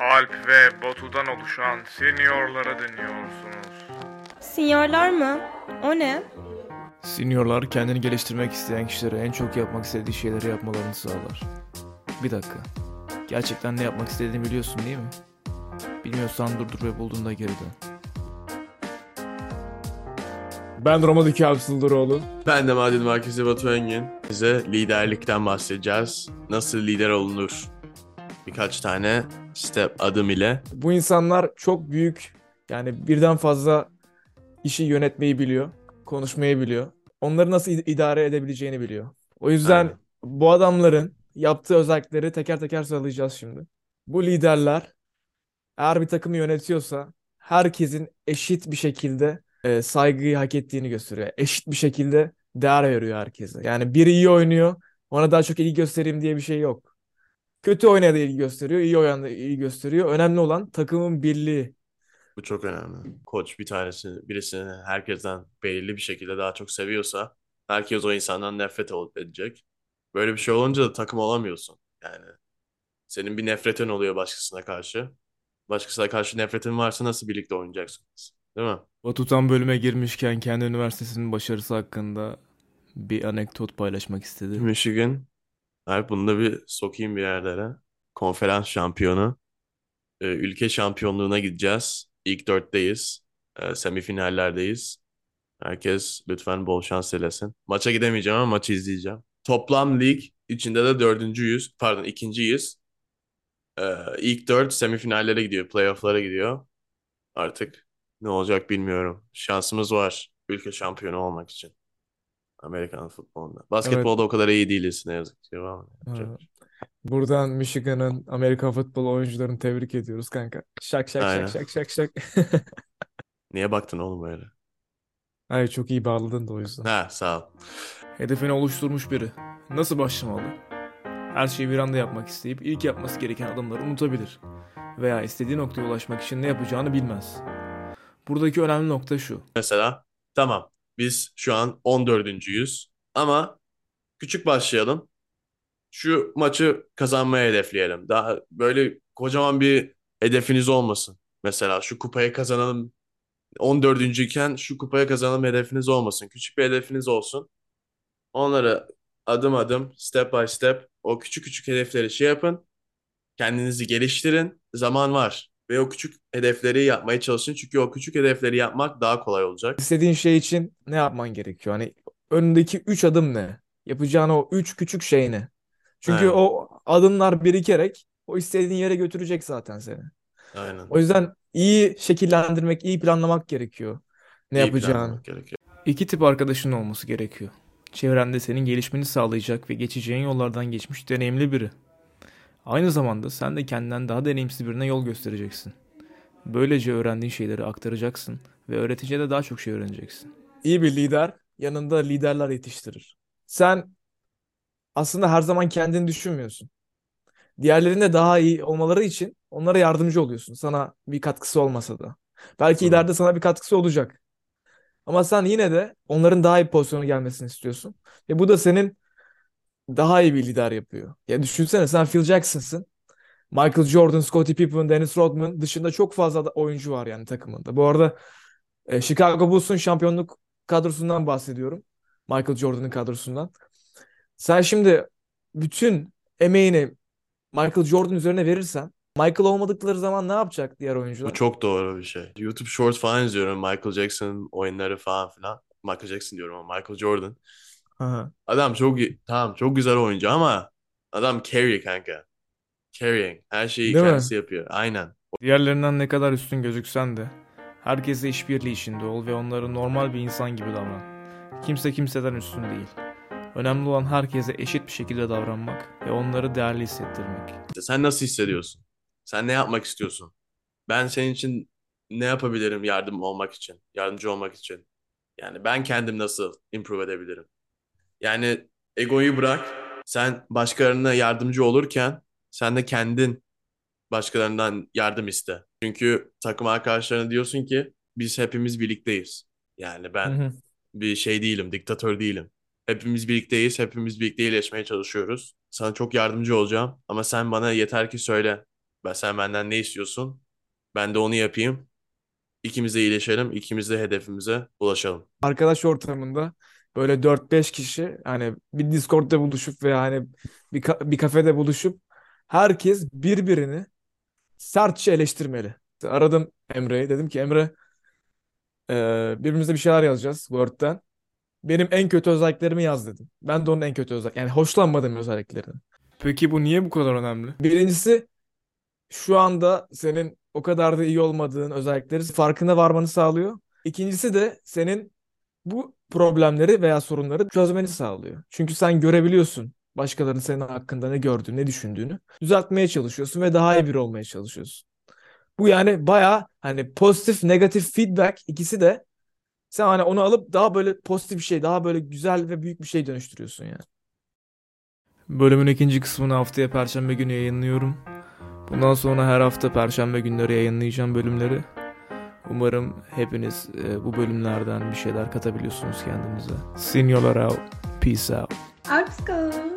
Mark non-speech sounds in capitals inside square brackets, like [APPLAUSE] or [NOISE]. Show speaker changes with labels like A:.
A: Alp ve Batu'dan oluşan seniorlara dinliyorsunuz.
B: Sinyorlar mı? O ne?
C: Seniorlar kendini geliştirmek isteyen kişilere en çok yapmak istediği şeyleri yapmalarını sağlar. Bir dakika. Gerçekten ne yapmak istediğini biliyorsun değil mi? Bilmiyorsan durdur ve bulduğunda geri dön.
D: Ben Roma Diki Absıldıroğlu.
E: Ben de Maden Merkezi Batu Engin. Size liderlikten bahsedeceğiz. Nasıl lider olunur? Birkaç tane step adım ile.
D: Bu insanlar çok büyük yani birden fazla işi yönetmeyi biliyor, konuşmayı biliyor. Onları nasıl id- idare edebileceğini biliyor. O yüzden
E: Aynen.
D: bu adamların yaptığı özellikleri teker teker sıralayacağız şimdi. Bu liderler eğer bir takımı yönetiyorsa herkesin eşit bir şekilde e, saygıyı hak ettiğini gösteriyor. Eşit bir şekilde değer veriyor herkese. Yani biri iyi oynuyor, ona daha çok ilgi göstereyim diye bir şey yok. Kötü oynayan da ilgi gösteriyor, iyi oynayan da ilgi gösteriyor. Önemli olan takımın birliği.
E: Bu çok önemli. Koç bir tanesi, birisini herkesten belirli bir şekilde daha çok seviyorsa herkes o insandan nefret edecek. Böyle bir şey olunca da takım olamıyorsun. Yani senin bir nefretin oluyor başkasına karşı. Başkasına karşı nefretin varsa nasıl birlikte oynayacaksınız? Değil mi?
C: Batu tam bölüme girmişken kendi üniversitesinin başarısı hakkında bir anekdot paylaşmak istedi.
E: Michigan. Alp bunu da bir sokayım bir yerlere. Konferans şampiyonu. Ee, ülke şampiyonluğuna gideceğiz. İlk dörtteyiz. Ee, semifinallerdeyiz. Herkes lütfen bol şans dilesin. Maça gidemeyeceğim ama maçı izleyeceğim. Toplam lig içinde de dördüncüyüz. Pardon ikinciyiz. Ee, ilk dört semifinallere gidiyor. Playoff'lara gidiyor. Artık ne olacak bilmiyorum. Şansımız var ülke şampiyonu olmak için. Amerikan futbolunda. Basketbolda o kadar iyi değiliz ne yazık ki. Bir şey.
D: Buradan Michigan'ın Amerika futbol oyuncularını tebrik ediyoruz kanka. Şak şak
E: Aynen.
D: şak şak şak şak. [LAUGHS]
E: Niye baktın oğlum öyle?
D: Ay çok iyi bağladın da o yüzden.
E: Ha sağ ol.
C: Hedefini oluşturmuş biri. Nasıl başlamalı? Her şeyi bir anda yapmak isteyip ilk yapması gereken adımları unutabilir. Veya istediği noktaya ulaşmak için ne yapacağını bilmez. Buradaki önemli nokta şu.
E: Mesela tamam biz şu an 14.yüz ama küçük başlayalım. Şu maçı kazanmaya hedefleyelim. Daha böyle kocaman bir hedefiniz olmasın. Mesela şu kupayı kazanalım 14. iken şu kupayı kazanalım hedefiniz olmasın. Küçük bir hedefiniz olsun. Onları adım adım, step by step o küçük küçük hedefleri şey yapın. Kendinizi geliştirin. Zaman var. Ve o küçük hedefleri yapmaya çalışın. Çünkü o küçük hedefleri yapmak daha kolay olacak.
D: İstediğin şey için ne yapman gerekiyor? Hani önündeki 3 adım ne? Yapacağın o 3 küçük şey ne? Çünkü
E: Aynen.
D: o adımlar birikerek o istediğin yere götürecek zaten seni.
E: Aynen.
D: O yüzden iyi şekillendirmek, iyi planlamak gerekiyor. Ne
E: İyi
D: yapacağını.
E: planlamak gerekiyor.
C: İki tip arkadaşın olması gerekiyor. Çevrende senin gelişmeni sağlayacak ve geçeceğin yollardan geçmiş deneyimli biri. Aynı zamanda sen de kendinden daha deneyimsiz birine yol göstereceksin. Böylece öğrendiğin şeyleri aktaracaksın ve öğretince de daha çok şey öğreneceksin.
D: İyi bir lider yanında liderler yetiştirir. Sen aslında her zaman kendini düşünmüyorsun. Diğerlerinin de daha iyi olmaları için onlara yardımcı oluyorsun. Sana bir katkısı olmasa da. Belki
E: Hı.
D: ileride sana bir katkısı olacak. Ama sen yine de onların daha iyi pozisyona gelmesini istiyorsun. Ve bu da senin daha iyi bir lider yapıyor. Ya düşünsene sen Phil Jackson'sın. Michael Jordan, Scottie Pippen, Dennis Rodman dışında çok fazla oyuncu var yani takımında. Bu arada e, Chicago Bulls'un şampiyonluk kadrosundan bahsediyorum. Michael Jordan'ın kadrosundan. Sen şimdi bütün emeğini Michael Jordan üzerine verirsen Michael olmadıkları zaman ne yapacak diğer
E: Bu
D: oyuncular?
E: çok doğru bir şey. YouTube Shorts falan izliyorum. Michael Jackson oyunları falan filan. Michael Jackson diyorum ama Michael Jordan.
D: Aha.
E: Adam çok iyi- tamam çok güzel oyuncu ama adam carry kanka. Carrying. Her şeyi
D: Değil mi?
E: kendisi yapıyor. Aynen.
C: Diğerlerinden ne kadar üstün gözüksen de herkesle işbirliği içinde ol ve onları normal bir insan gibi davran. Kimse kimseden üstün değil. Önemli olan herkese eşit bir şekilde davranmak ve onları değerli hissettirmek.
E: İşte sen nasıl hissediyorsun? Sen ne yapmak istiyorsun? Ben senin için ne yapabilirim yardım olmak için, yardımcı olmak için? Yani ben kendim nasıl improve edebilirim? Yani egoyu bırak. Sen başkalarına yardımcı olurken sen de kendin başkalarından yardım iste. Çünkü takım arkadaşlarına diyorsun ki biz hepimiz birlikteyiz. Yani
D: Hı
E: ben
D: hı.
E: bir şey değilim, diktatör değilim. Hepimiz birlikteyiz, hepimiz birlikte iyileşmeye çalışıyoruz. Sana çok yardımcı olacağım ama sen bana yeter ki söyle. Ben sen benden ne istiyorsun? Ben de onu yapayım. İkimiz de iyileşelim. ikimiz de hedefimize ulaşalım.
D: Arkadaş ortamında böyle 4-5 kişi hani bir Discord'da buluşup veya hani bir, ka- bir kafede buluşup herkes birbirini sertçe eleştirmeli. Aradım Emre'yi. Dedim ki Emre e, birbirimize bir şeyler yazacağız Word'den. Benim en kötü özelliklerimi yaz dedim. Ben de onun en kötü özellik yani hoşlanmadığım özelliklerini.
C: Peki bu niye bu kadar önemli?
D: Birincisi şu anda senin o kadar da iyi olmadığın özellikleri farkına varmanı sağlıyor. İkincisi de senin bu problemleri veya sorunları çözmeni sağlıyor. Çünkü sen görebiliyorsun başkalarının senin hakkında ne gördüğünü, ne düşündüğünü. Düzeltmeye çalışıyorsun ve daha iyi biri olmaya çalışıyorsun. Bu yani baya hani pozitif, negatif feedback ikisi de sen hani onu alıp daha böyle pozitif bir şey, daha böyle güzel ve büyük bir şey dönüştürüyorsun yani.
C: Bölümün ikinci kısmını haftaya Perşembe günü yayınlıyorum. Bundan sonra her hafta Perşembe günleri yayınlayacağım bölümleri. Umarım hepiniz e, bu bölümlerden bir şeyler katabiliyorsunuz kendinize. Signolar out. Peace out.
B: Go.